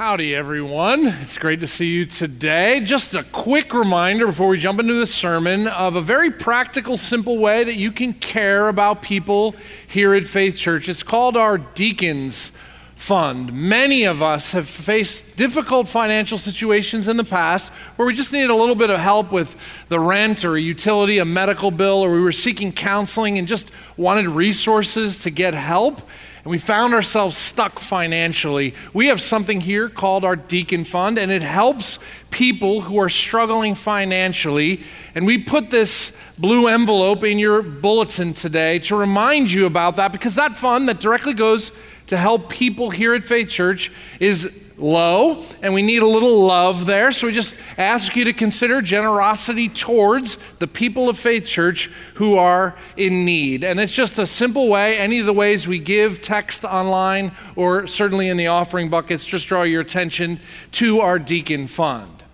Howdy, everyone. It's great to see you today. Just a quick reminder before we jump into the sermon of a very practical, simple way that you can care about people here at Faith Church. It's called our Deacons Fund. Many of us have faced difficult financial situations in the past where we just needed a little bit of help with the rent or a utility, a medical bill, or we were seeking counseling and just wanted resources to get help and we found ourselves stuck financially, we have something here called our Deacon Fund, and it helps people who are struggling financially. And we put this blue envelope in your bulletin today to remind you about that because that fund that directly goes to help people here at Faith Church is low, and we need a little love there. So we just ask you to consider generosity towards the people of Faith Church who are in need. And it's just a simple way. Any of the ways we give, text online, or certainly in the offering buckets, just draw your attention to our deacon fund.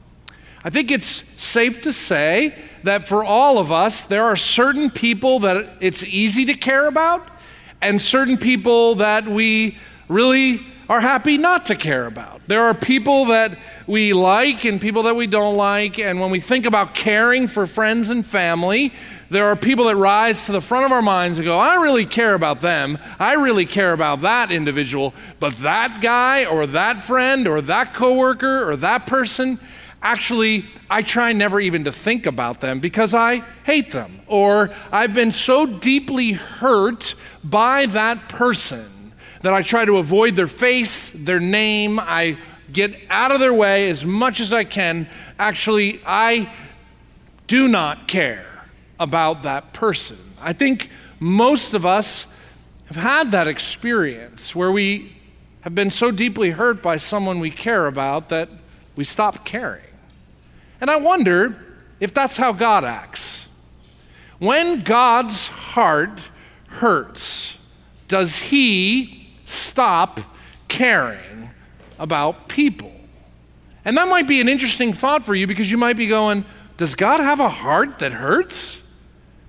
I think it's safe to say that for all of us, there are certain people that it's easy to care about, and certain people that we really are happy not to care about. There are people that we like and people that we don't like. And when we think about caring for friends and family, there are people that rise to the front of our minds and go, I really care about them. I really care about that individual. But that guy or that friend or that coworker or that person, actually, I try never even to think about them because I hate them. Or I've been so deeply hurt by that person that I try to avoid their face, their name. I get out of their way as much as I can. Actually, I do not care about that person. I think most of us have had that experience where we have been so deeply hurt by someone we care about that we stop caring. And I wonder if that's how God acts. When God's heart hurts, does he stop caring about people. And that might be an interesting thought for you because you might be going, Does God have a heart that hurts?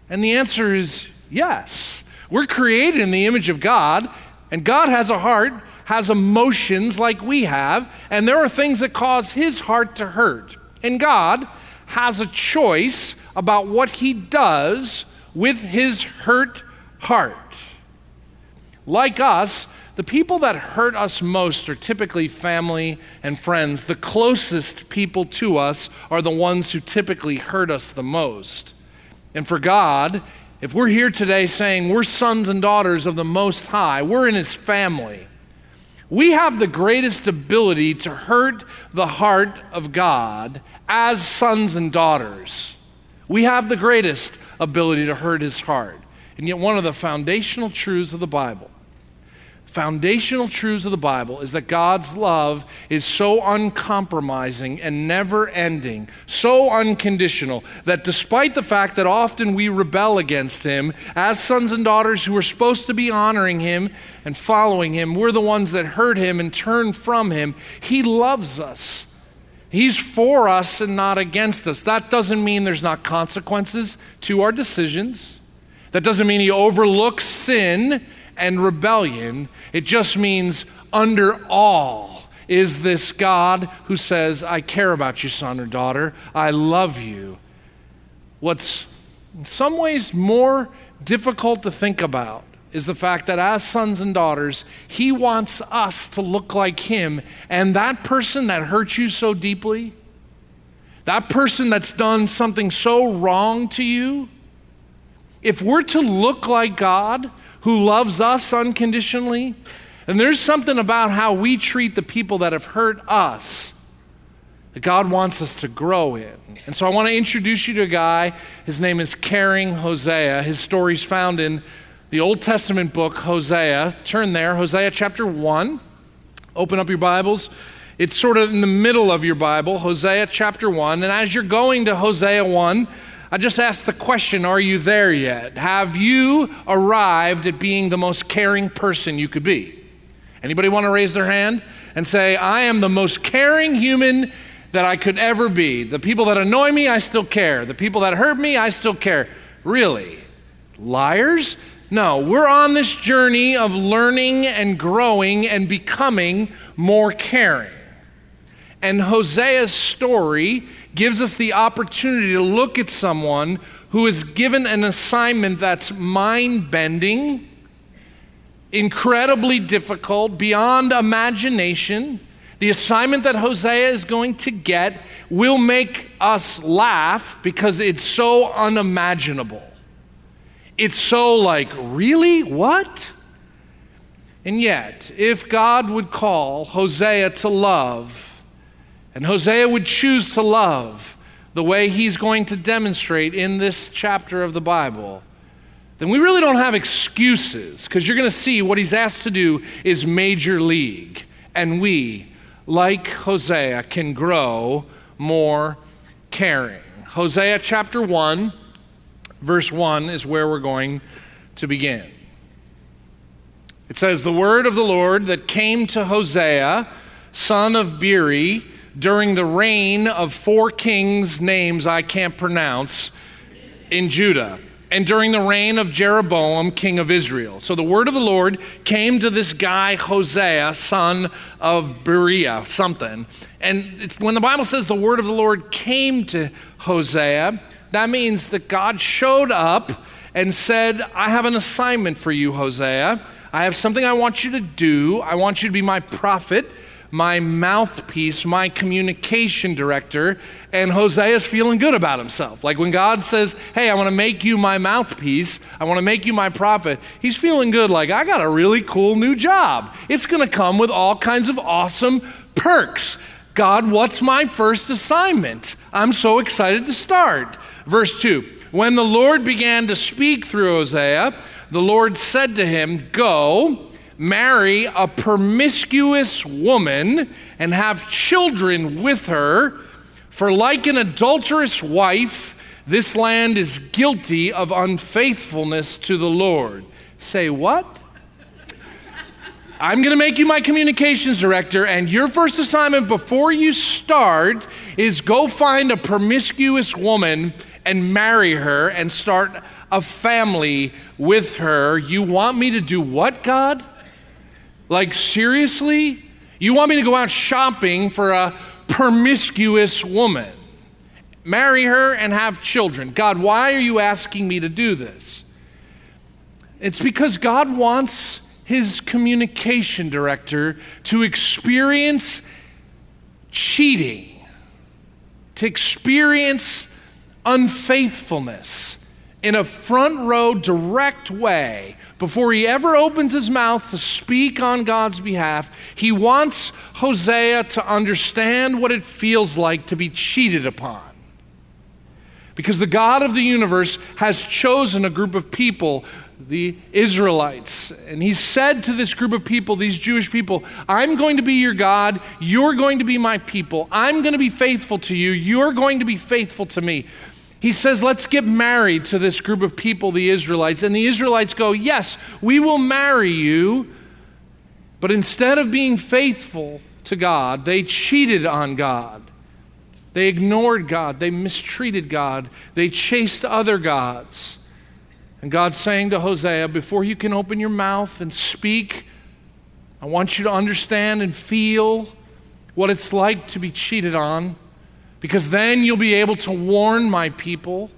And the answer is yes. We're created in the image of God, and God has a heart, has emotions like we have, and there are things that cause his heart to hurt. And God has a choice about what he does with his hurt heart. Like us, the people that hurt us most are typically family and friends. The closest people to us are the ones who typically hurt us the most. And for God, if we're here today saying we're sons and daughters of the Most High, we're in His family, we have the greatest ability to hurt the heart of God as sons and daughters. We have the greatest ability to hurt His heart. And yet, one of the foundational truths of the Bible foundational truths of the Bible is that God's love is so uncompromising and never ending, so unconditional, that despite the fact that often we rebel against Him, as sons and daughters who are supposed to be honoring Him and following Him, we're the ones that hurt Him and turn from Him. He loves us. He's for us and not against us. That doesn't mean there's not consequences to our decisions. That doesn't mean He overlooks sin and rebellion. It just means under all is this God who says, I care about you, son or daughter. I love you. What's in some ways more difficult to think about is the fact that as sons and daughters, He wants us to look like Him. And that person that hurt you so deeply, that person that's done something so wrong to you, if we're to look like God, who loves us unconditionally. And there's something about how we treat the people that have hurt us that God wants us to grow in. And so I want to introduce you to a guy. His name is Caring Hosea. His story's found in the Old Testament book, Hosea. Turn there, Hosea chapter 1. Open up your Bibles. It's sort of in the middle of your Bible, Hosea chapter 1. And as you're going to Hosea 1, I just asked the question Are you there yet? Have you arrived at being the most caring person you could be? Anybody want to raise their hand and say, I am the most caring human that I could ever be? The people that annoy me, I still care. The people that hurt me, I still care. Really? Liars? No, we're on this journey of learning and growing and becoming more caring. And Hosea's story gives us the opportunity to look at someone who is given an assignment that's mind bending, incredibly difficult, beyond imagination. The assignment that Hosea is going to get will make us laugh because it's so unimaginable. It's so like, really? What? And yet, if God would call Hosea to love, and Hosea would choose to love the way he's going to demonstrate in this chapter of the Bible, then we really don't have excuses because you're going to see what he's asked to do is major league. And we, like Hosea, can grow more caring. Hosea chapter 1, verse 1 is where we're going to begin. It says, The word of the Lord that came to Hosea, son of Beeri, during the reign of four kings' names I can't pronounce in Judah, and during the reign of Jeroboam, king of Israel. So the word of the Lord came to this guy, Hosea, son of Berea, something. And when the Bible says the word of the Lord came to Hosea, that means that God showed up and said, I have an assignment for you, Hosea. I have something I want you to do. I want you to be my prophet, my mouthpiece, my communication director. And Hosea is feeling good about himself. Like when God says, Hey, I want to make you my mouthpiece, I want to make you my prophet, he's feeling good. Like, I got a really cool new job. It's going to come with all kinds of awesome perks. God, what's my first assignment? I'm so excited to start. Verse 2 When the Lord began to speak through Hosea, the Lord said to him, Go, marry a promiscuous woman and have children with her, for like an adulterous wife, this land is guilty of unfaithfulness to the Lord. Say what? I'm going to make you my communications director, and your first assignment before you start is go find a promiscuous woman and marry her and start a family with her. You want me to do what, God? Like, seriously? You want me to go out shopping for a promiscuous woman? Marry her and have children. God, why are you asking me to do this? It's because God wants his communication director to experience cheating, to experience unfaithfulness in a front row, direct way, before he ever opens his mouth to speak on God's behalf, he wants Hosea to understand what it feels like to be cheated upon. Because the God of the universe has chosen a group of people, the Israelites. And he said to this group of people, these Jewish people, I'm going to be your God. You're going to be my people. I'm going to be faithful to you. You're going to be faithful to me. He says, Let's get married to this group of people, the Israelites. And the Israelites go, Yes, we will marry you. But instead of being faithful to God, they cheated on God. They ignored God. They mistreated God. They chased other gods. And God's saying to Hosea, Before you can open your mouth and speak, I want you to understand and feel what it's like to be cheated on because then you'll be able to warn my people.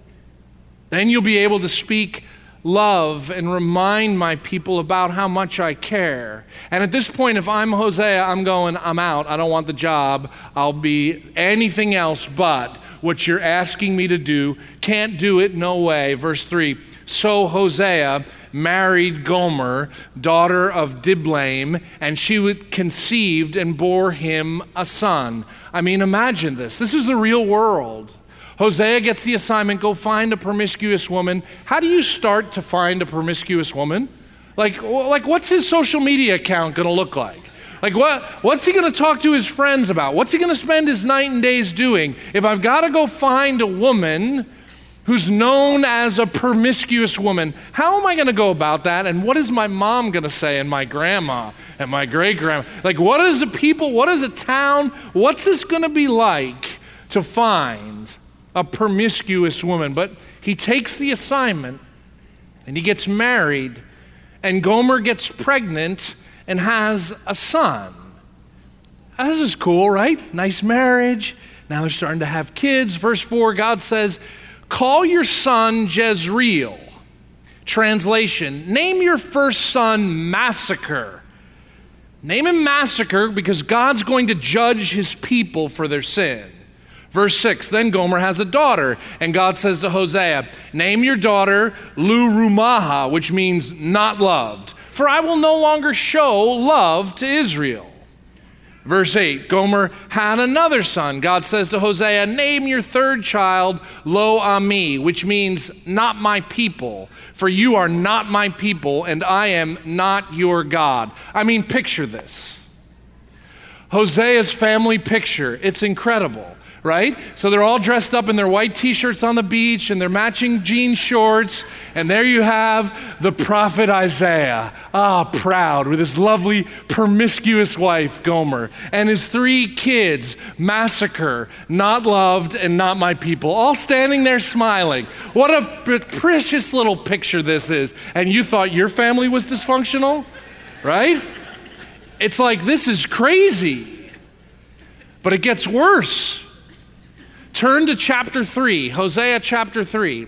Then you'll be able to speak love and remind my people about how much I care. And at this point, if I'm Hosea, I'm going, I'm out. I don't want the job. I'll be anything else but what you're asking me to do. Can't do it, no way. Verse 3 So Hosea married Gomer, daughter of Diblaim, and she conceived and bore him a son. I mean, imagine this. This is the real world. Hosea gets the assignment go find a promiscuous woman. How do you start to find a promiscuous woman? Like, like what's his social media account going to look like? Like, what, what's he going to talk to his friends about? What's he going to spend his night and days doing? If I've got to go find a woman who's known as a promiscuous woman. How am I going to go about that? And what is my mom going to say and my grandma and my great grandma? Like, what is a people, what is a town, what's this going to be like to find a promiscuous woman? But he takes the assignment and he gets married, and Gomer gets pregnant and has a son. this is cool, right? Nice marriage. Now they're starting to have kids. Verse 4, God says, Call your son Jezreel. Translation Name your first son Massacre. Name him Massacre because God's going to judge his people for their sin. Verse 6 Then Gomer has a daughter, and God says to Hosea, Name your daughter Lo Ruhamah, which means not loved, for I will no longer show love to Israel. Verse 8 Gomer had another son. God says to Hosea, Name your third child Lo Ami, which means not my people, for you are not my people, and I am not your God. I mean, picture this Hosea's family picture. It's incredible right? So they're all dressed up in their white t shirts on the beach and their matching jean shorts. And there you have the prophet Isaiah, ah, proud, with his lovely, promiscuous wife, Gomer, and his three kids, Massacre, not loved, and not my people, all standing there smiling. What a precious little picture this is. And you thought your family was dysfunctional, right? It's like, this is crazy. But it gets worse. Turn to chapter 3, Hosea chapter 3,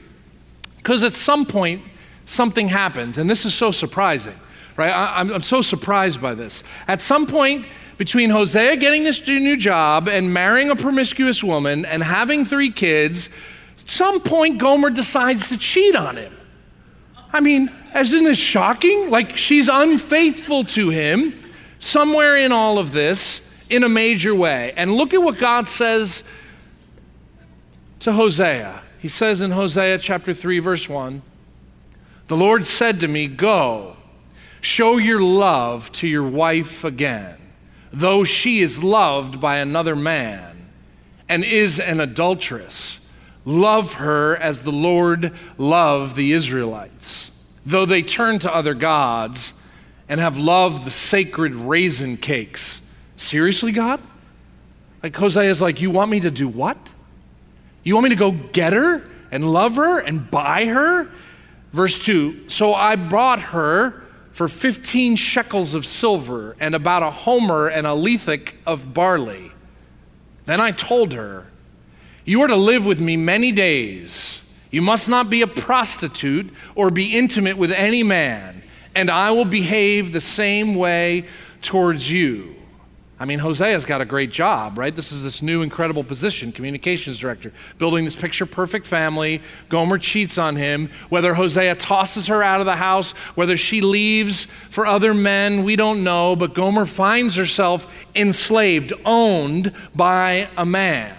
because at some point something happens, and this is so surprising, right? I, am so surprised by this. At some point, between Hosea getting this new job and marrying a promiscuous woman and having three kids, at some point Gomer decides to cheat on him. I mean, isn't this shocking? Like she's unfaithful to him somewhere in all of this in a major way. And look at what God says to Hosea. He says in Hosea chapter 3, verse 1 The Lord said to me, Go, show your love to your wife again, though she is loved by another man and is an adulteress. Love her as the Lord loved the Israelites, though they turn to other gods and have loved the sacred raisin cakes. Seriously, God? Like Hosea is like, You want me to do what? You want me to go get her and love her and buy her? Verse 2 So I bought her for 15 shekels of silver and about a homer and a lethek of barley. Then I told her, You are to live with me many days. You must not be a prostitute or be intimate with any man, and I will behave the same way towards you. I mean, Hosea's got a great job, right? This is this new incredible position, communications director, building this picture perfect family. Gomer cheats on him. Whether Hosea tosses her out of the house, whether she leaves for other men, we don't know. But Gomer finds herself enslaved, owned by a man,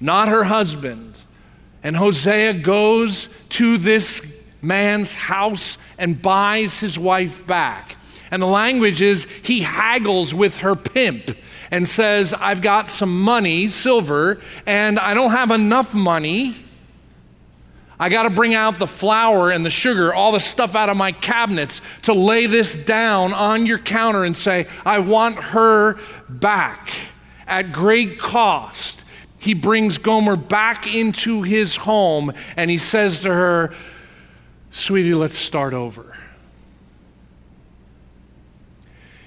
not her husband. And Hosea goes to this man's house and buys his wife back. And the language is he haggles with her pimp and says, I've got some money, silver, and I don't have enough money. I got to bring out the flour and the sugar, all the stuff out of my cabinets to lay this down on your counter and say, I want her back at great cost. He brings Gomer back into his home and he says to her, Sweetie, let's start over.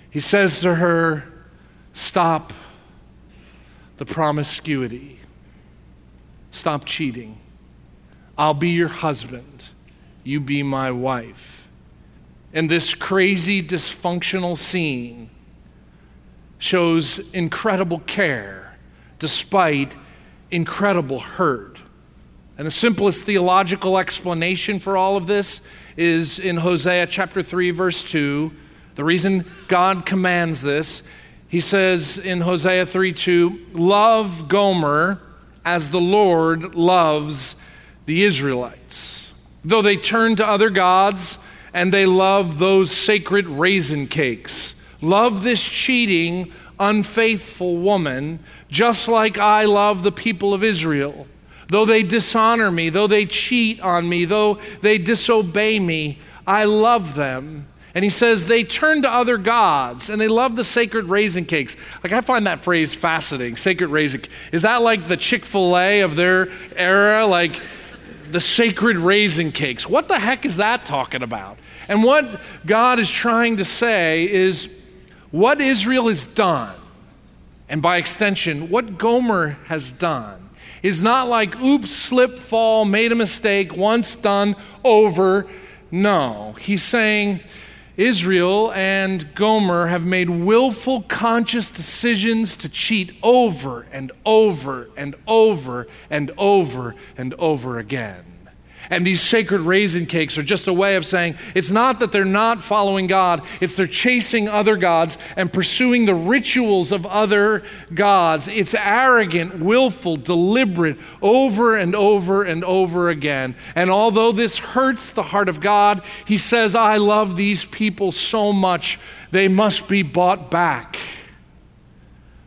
He says to her, Stop the promiscuity, stop cheating. I'll be your husband, you be my wife. And this crazy, dysfunctional scene shows incredible care despite incredible hurt. And the simplest theological explanation for all of this is in Hosea chapter 3, verse 2 the reason God commands this, he says in Hosea 3 2, love Gomer as the Lord loves the Israelites. Though they turn to other gods and they love those sacred raisin cakes, love this cheating, unfaithful woman, just like I love the people of Israel. Though they dishonor me, though they cheat on me, though they disobey me, I love them and he says they turn to other gods and they love the sacred raisin cakes. Like, I find that phrase fascinating sacred raisin. Is that like the Chick fil A of their era? Like the sacred raisin cakes. What the heck is that talking about? And what God is trying to say is what Israel has done and by extension, what Gomer has done is not like, oops, slip, fall, made a mistake, once done, over. No, he's saying Israel and Gomer have made willful, conscious decisions to cheat over and over and over and over and over again. And these sacred raisin cakes are just a way of saying it's not that they're not following God, it's they're chasing other gods and pursuing the rituals of other gods. It's arrogant, willful, deliberate, over and over and over again. And although this hurts the heart of God, He says, I love these people so much, they must be bought back.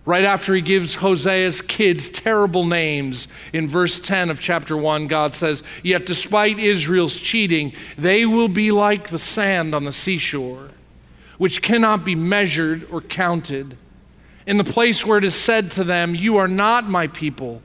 Right after he gives Hosea's kids terrible names, in verse 10 of chapter 1, God says, Yet despite Israel's cheating, they will be like the sand on the seashore, which cannot be measured or counted. In the place where it is said to them, You are not my people,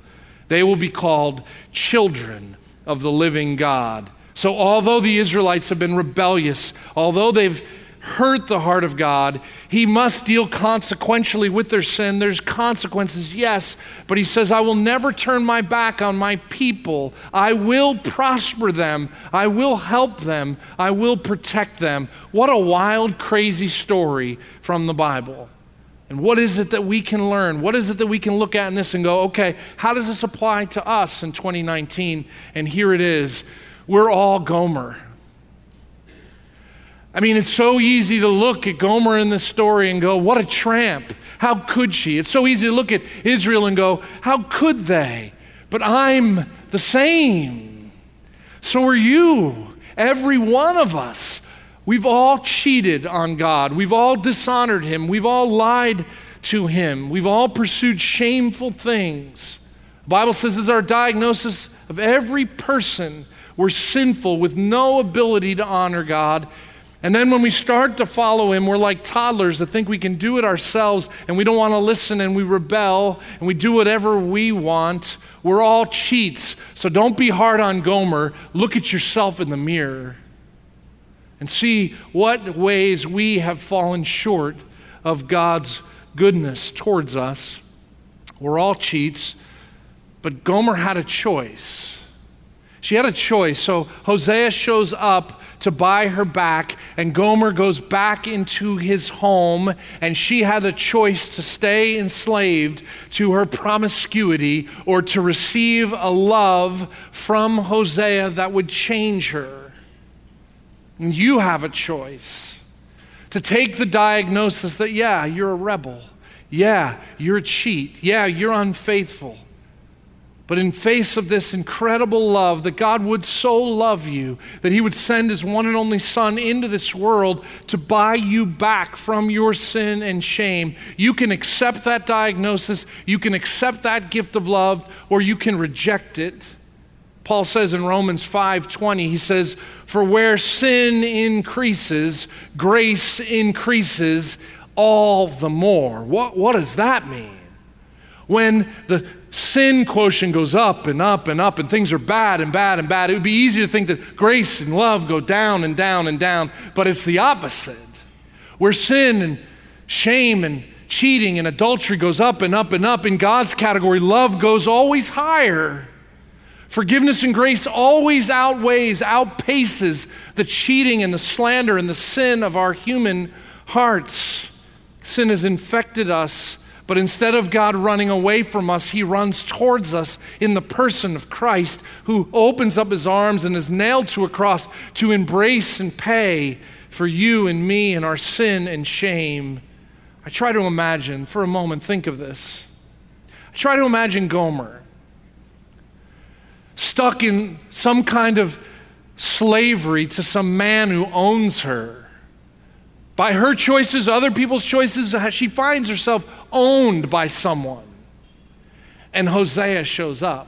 they will be called children of the living God. So, although the Israelites have been rebellious, although they've hurt the heart of God. He must deal consequentially with their sin. There's consequences, yes, but he says, I will never turn my back on my people. I will prosper them. I will help them. I will protect them. What a wild, crazy story from the Bible. And what is it that we can learn? What is it that we can look at in this and go, okay, how does this apply to us in 2019? And here it is. We're all Gomer. I mean, it's so easy to look at Gomer in this story and go, what a tramp. How could she? It's so easy to look at Israel and go, how could they? But I'm the same. So are you. Every one of us. We've all cheated on God. We've all dishonored Him. We've all lied to Him. We've all pursued shameful things. The Bible says this is our diagnosis of every person. We're sinful with no ability to honor God and then when we start to follow him, we're like toddlers that think we can do it ourselves and we don't want to listen and we rebel and we do whatever we want. We're all cheats. So don't be hard on Gomer. Look at yourself in the mirror and see what ways we have fallen short of God's goodness towards us. We're all cheats, but Gomer had a choice. She had a choice. So Hosea shows up to buy her back, and Gomer goes back into his home, and she had a choice to stay enslaved to her promiscuity or to receive a love from Hosea that would change her. And you have a choice to take the diagnosis that, yeah, you're a rebel. Yeah, you're a cheat. Yeah, you're unfaithful. But in face of this incredible love, that God would so love you that he would send his one and only son into this world to buy you back from your sin and shame, you can accept that diagnosis, you can accept that gift of love, or you can reject it. Paul says in Romans 5:20, he says, "For where sin increases, grace increases all the more." What, what does that mean? When the sin quotient goes up and up and up and things are bad and bad and bad, it would be easy to think that grace and love go down and down and down, but it's the opposite. Where sin and shame and cheating and adultery goes up and up and up, in God's category, love goes always higher. Forgiveness and grace always outweighs, outpaces the cheating and the slander and the sin of our human hearts. Sin has infected us but instead of God running away from us, He runs towards us in the person of Christ, who opens up His arms and is nailed to a cross to embrace and pay for you and me and our sin and shame. I try to imagine, for a moment, think of this. I try to imagine Gomer stuck in some kind of slavery to some man who owns her by her choices, other people's choices, she finds herself owned by someone. And Hosea shows up.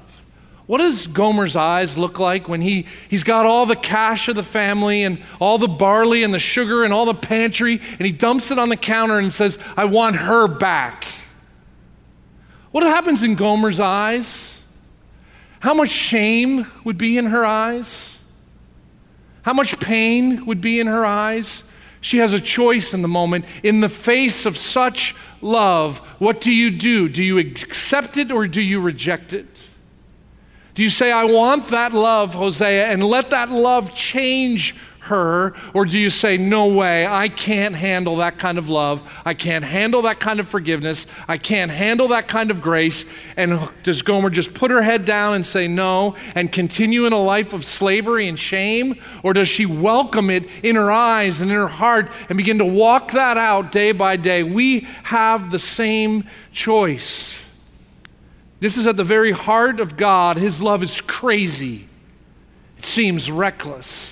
What does Gomer's eyes look like when he, he's got all the cash of the family and all the barley and the sugar and all the pantry, and he dumps it on the counter and says, I want her back? What happens in Gomer's eyes? How much shame would be in her eyes? How much pain would be in her eyes? She has a choice in the moment. In the face of such love, what do you do? Do you accept it or do you reject it? Do you say, I want that love, Hosea, and let that love change her? Or do you say, No way, I can't handle that kind of love. I can't handle that kind of forgiveness. I can't handle that kind of grace. And does Gomer just put her head down and say no and continue in a life of slavery and shame? Or does she welcome it in her eyes and in her heart and begin to walk that out day by day? We have the same choice. This is at the very heart of God. His love is crazy, it seems reckless.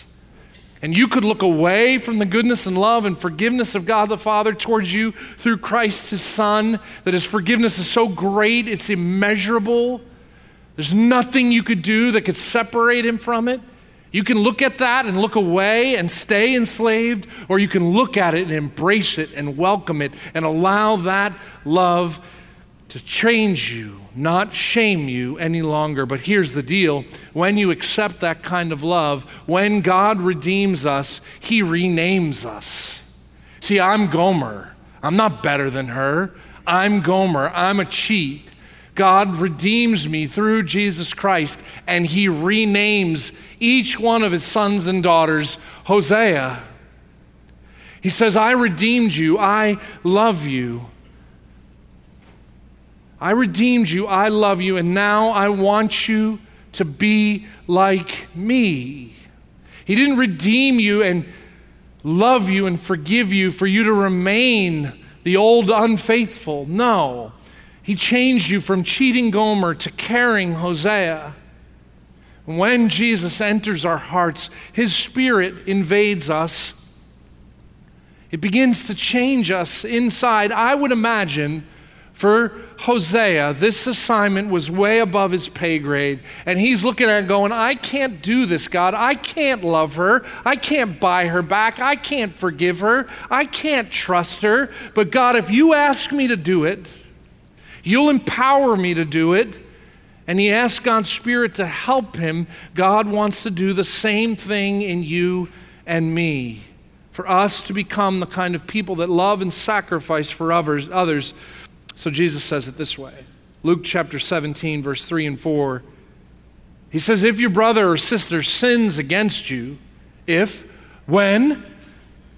And you could look away from the goodness and love and forgiveness of God the Father towards you through Christ his Son, that his forgiveness is so great, it's immeasurable. There's nothing you could do that could separate him from it. You can look at that and look away and stay enslaved, or you can look at it and embrace it and welcome it and allow that love to change you, not shame you any longer. But here's the deal when you accept that kind of love, when God redeems us, He renames us. See, I'm Gomer. I'm not better than her. I'm Gomer. I'm a cheat. God redeems me through Jesus Christ, and He renames each one of His sons and daughters Hosea. He says, I redeemed you. I love you. I redeemed you, I love you, and now I want you to be like me. He didn't redeem you and love you and forgive you for you to remain the old unfaithful. No. He changed you from cheating Gomer to caring Hosea. When Jesus enters our hearts, his spirit invades us. It begins to change us inside. I would imagine for Hosea, this assignment was way above his pay grade. And he's looking at it going, I can't do this, God. I can't love her. I can't buy her back. I can't forgive her. I can't trust her. But God, if you ask me to do it, you'll empower me to do it. And he asks God's Spirit to help him. God wants to do the same thing in you and me. For us to become the kind of people that love and sacrifice for others, others so Jesus says it this way Luke chapter 17, verse 3 and 4. He says, If your brother or sister sins against you, if, when,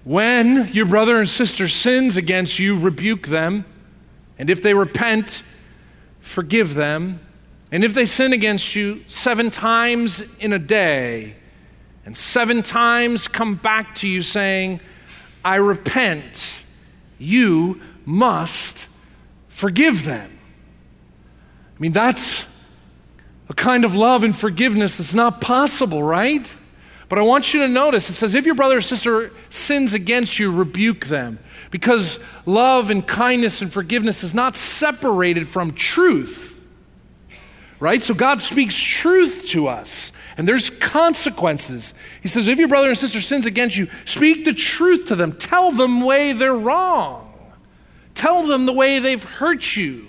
when your brother and sister sins against you, rebuke them. And if they repent, forgive them. And if they sin against you seven times in a day, and seven times come back to you saying, I repent, you must forgive them. I mean, that's a kind of love and forgiveness that's not possible, right? But I want you to notice it says, if your brother or sister sins against you, rebuke them. Because love and kindness and forgiveness is not separated from truth, right? So God speaks truth to us, and there's consequences. He says, if your brother and sister sins against you, speak the truth to them, tell them way they're wrong. Tell them the way they've hurt you.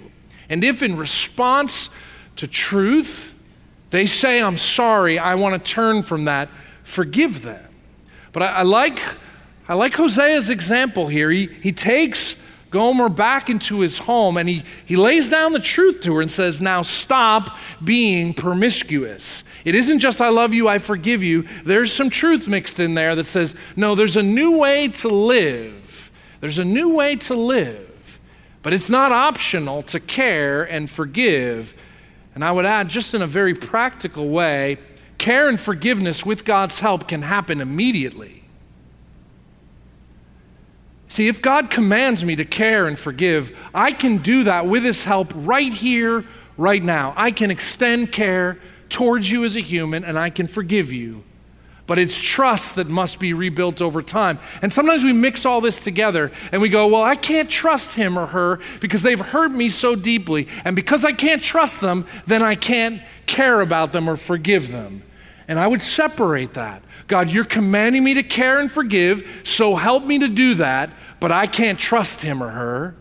And if in response to truth, they say, I'm sorry, I want to turn from that, forgive them. But I, I like, I like Hosea's example here. He, he takes Gomer back into his home and he, he lays down the truth to her and says, Now stop being promiscuous. It isn't just I love you, I forgive you. There's some truth mixed in there that says, No, there's a new way to live. There's a new way to live. But it's not optional to care and forgive. And I would add, just in a very practical way, care and forgiveness with God's help can happen immediately. See, if God commands me to care and forgive, I can do that with His help right here, right now. I can extend care towards you as a human, and I can forgive you but it's trust that must be rebuilt over time. And sometimes we mix all this together and we go, Well, I can't trust him or her because they've hurt me so deeply. And because I can't trust them, then I can't care about them or forgive them. And I would separate that. God, you're commanding me to care and forgive, so help me to do that, but I can't trust him or her.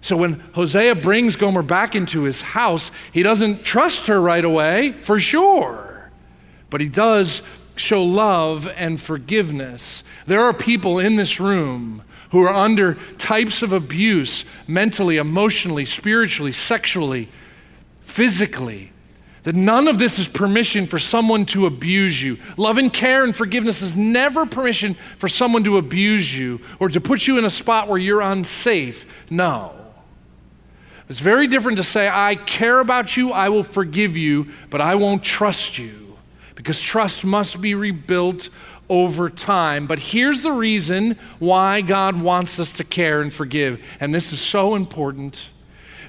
So when Hosea brings Gomer back into his house, he doesn't trust her right away, for sure. But he does show love and forgiveness. There are people in this room who are under types of abuse mentally, emotionally, spiritually, sexually, physically. That none of this is permission for someone to abuse you. Love and care and forgiveness is never permission for someone to abuse you or to put you in a spot where you're unsafe. No. It's very different to say, I care about you, I will forgive you, but I won't trust you. Because trust must be rebuilt over time. But here's the reason why God wants us to care and forgive. And this is so important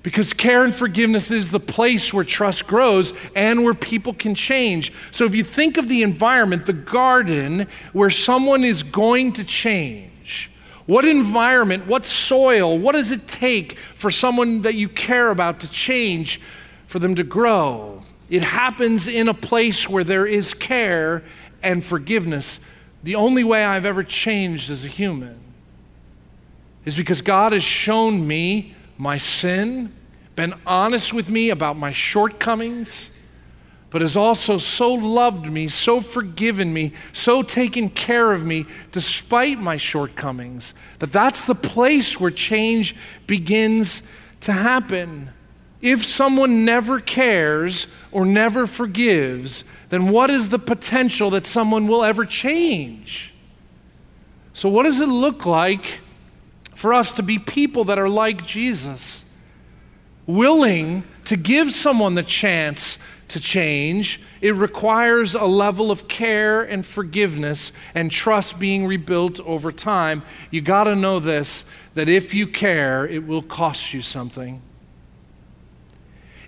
because care and forgiveness is the place where trust grows and where people can change. So if you think of the environment, the garden, where someone is going to change, what environment, what soil, what does it take for someone that you care about to change, for them to grow? It happens in a place where there is care and forgiveness. The only way I've ever changed as a human is because God has shown me my sin, been honest with me about my shortcomings, but has also so loved me, so forgiven me, so taken care of me despite my shortcomings that that's the place where change begins to happen. If someone never cares or never forgives, then what is the potential that someone will ever change? So, what does it look like for us to be people that are like Jesus? Willing to give someone the chance to change, it requires a level of care and forgiveness and trust being rebuilt over time. You got to know this that if you care, it will cost you something.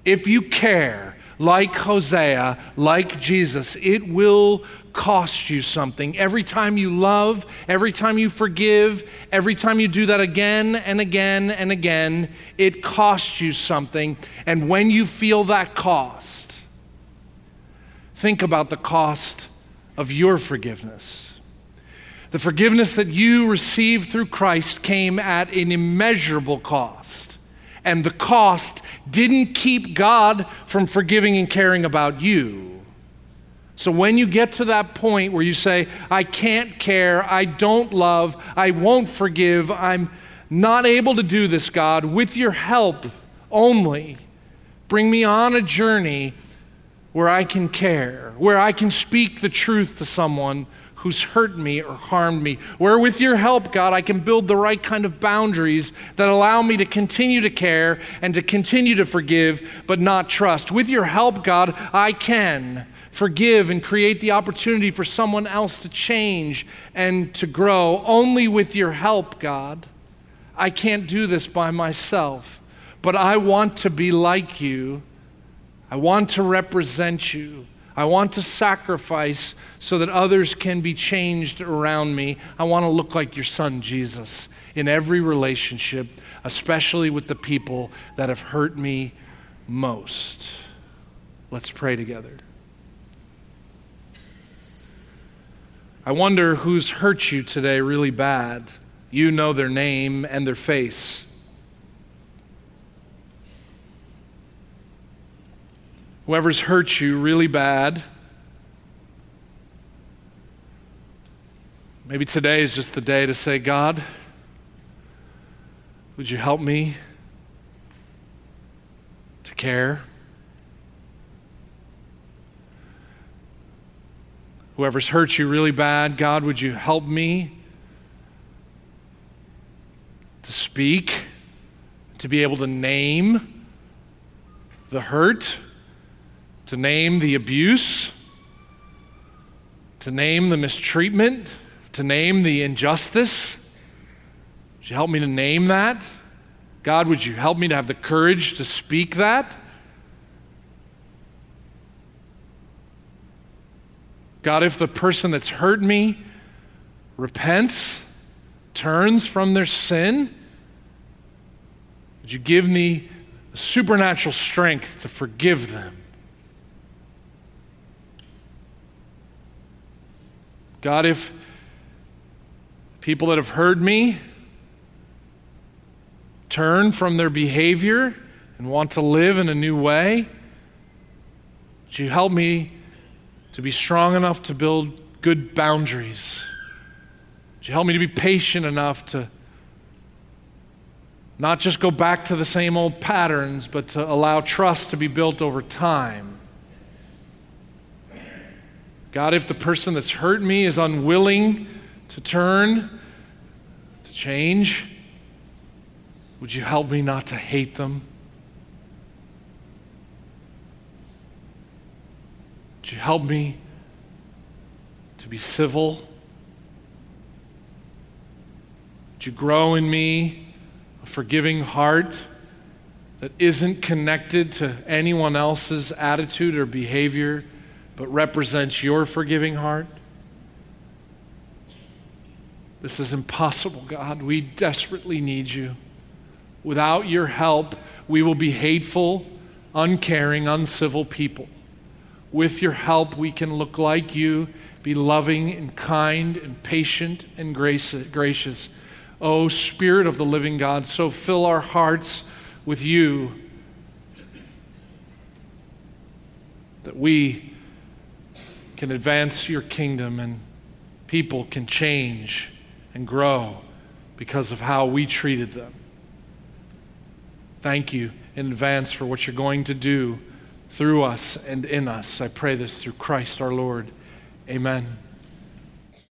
If you care, like Hosea, like Jesus, it will cost you something. Every time you love, every time you forgive, every time you do that again and again and again, it costs you something. And when you feel that cost, think about the cost of your forgiveness. The forgiveness that you received through Christ came at an immeasurable cost. And the cost didn't keep God from forgiving and caring about you. So when you get to that point where you say, I can't care, I don't love, I won't forgive, I'm not able to do this, God, with your help only, bring me on a journey where I can care, where I can speak the truth to someone who's hurt me or harmed me. Where, with your help, God, I can build the right kind of boundaries that allow me to continue to care and to continue to forgive, but not trust. With your help, God, I can forgive and create the opportunity for someone else to change and to grow. Only with your help, God. I can't do this by myself, but I want to be like you. I want to represent you. I want to sacrifice so that others can be changed around me. I want to look like your son, Jesus, in every relationship, especially with the people that have hurt me most. Let's pray together. I wonder who's hurt you today really bad. You know their name and their face. Whoever's hurt you really bad, maybe today is just the day to say, God, would you help me to care? Whoever's hurt you really bad, God, would you help me to speak, to be able to name the hurt? To name the abuse, to name the mistreatment, to name the injustice. Would you help me to name that? God, would you help me to have the courage to speak that? God, if the person that's hurt me repents, turns from their sin, would you give me supernatural strength to forgive them? God, if people that have heard me turn from their behavior and want to live in a new way, would you help me to be strong enough to build good boundaries. Would you help me to be patient enough to not just go back to the same old patterns, but to allow trust to be built over time? God, if the person that's hurt me is unwilling to turn, to change, would you help me not to hate them? Would you help me to be civil? Would you grow in me a forgiving heart that isn't connected to anyone else's attitude or behavior, but represents your forgiving heart? This is impossible, God. We desperately need you. Without your help, we will be hateful, uncaring, uncivil people. With your help, we can look like you, be loving and kind and patient and grace, gracious. Oh, Spirit of the living God, so fill our hearts with you that we can advance your kingdom and people can change and grow because of how we treated them. Thank you in advance for what you're going to do through us and in us. I pray this through Christ our Lord. Amen.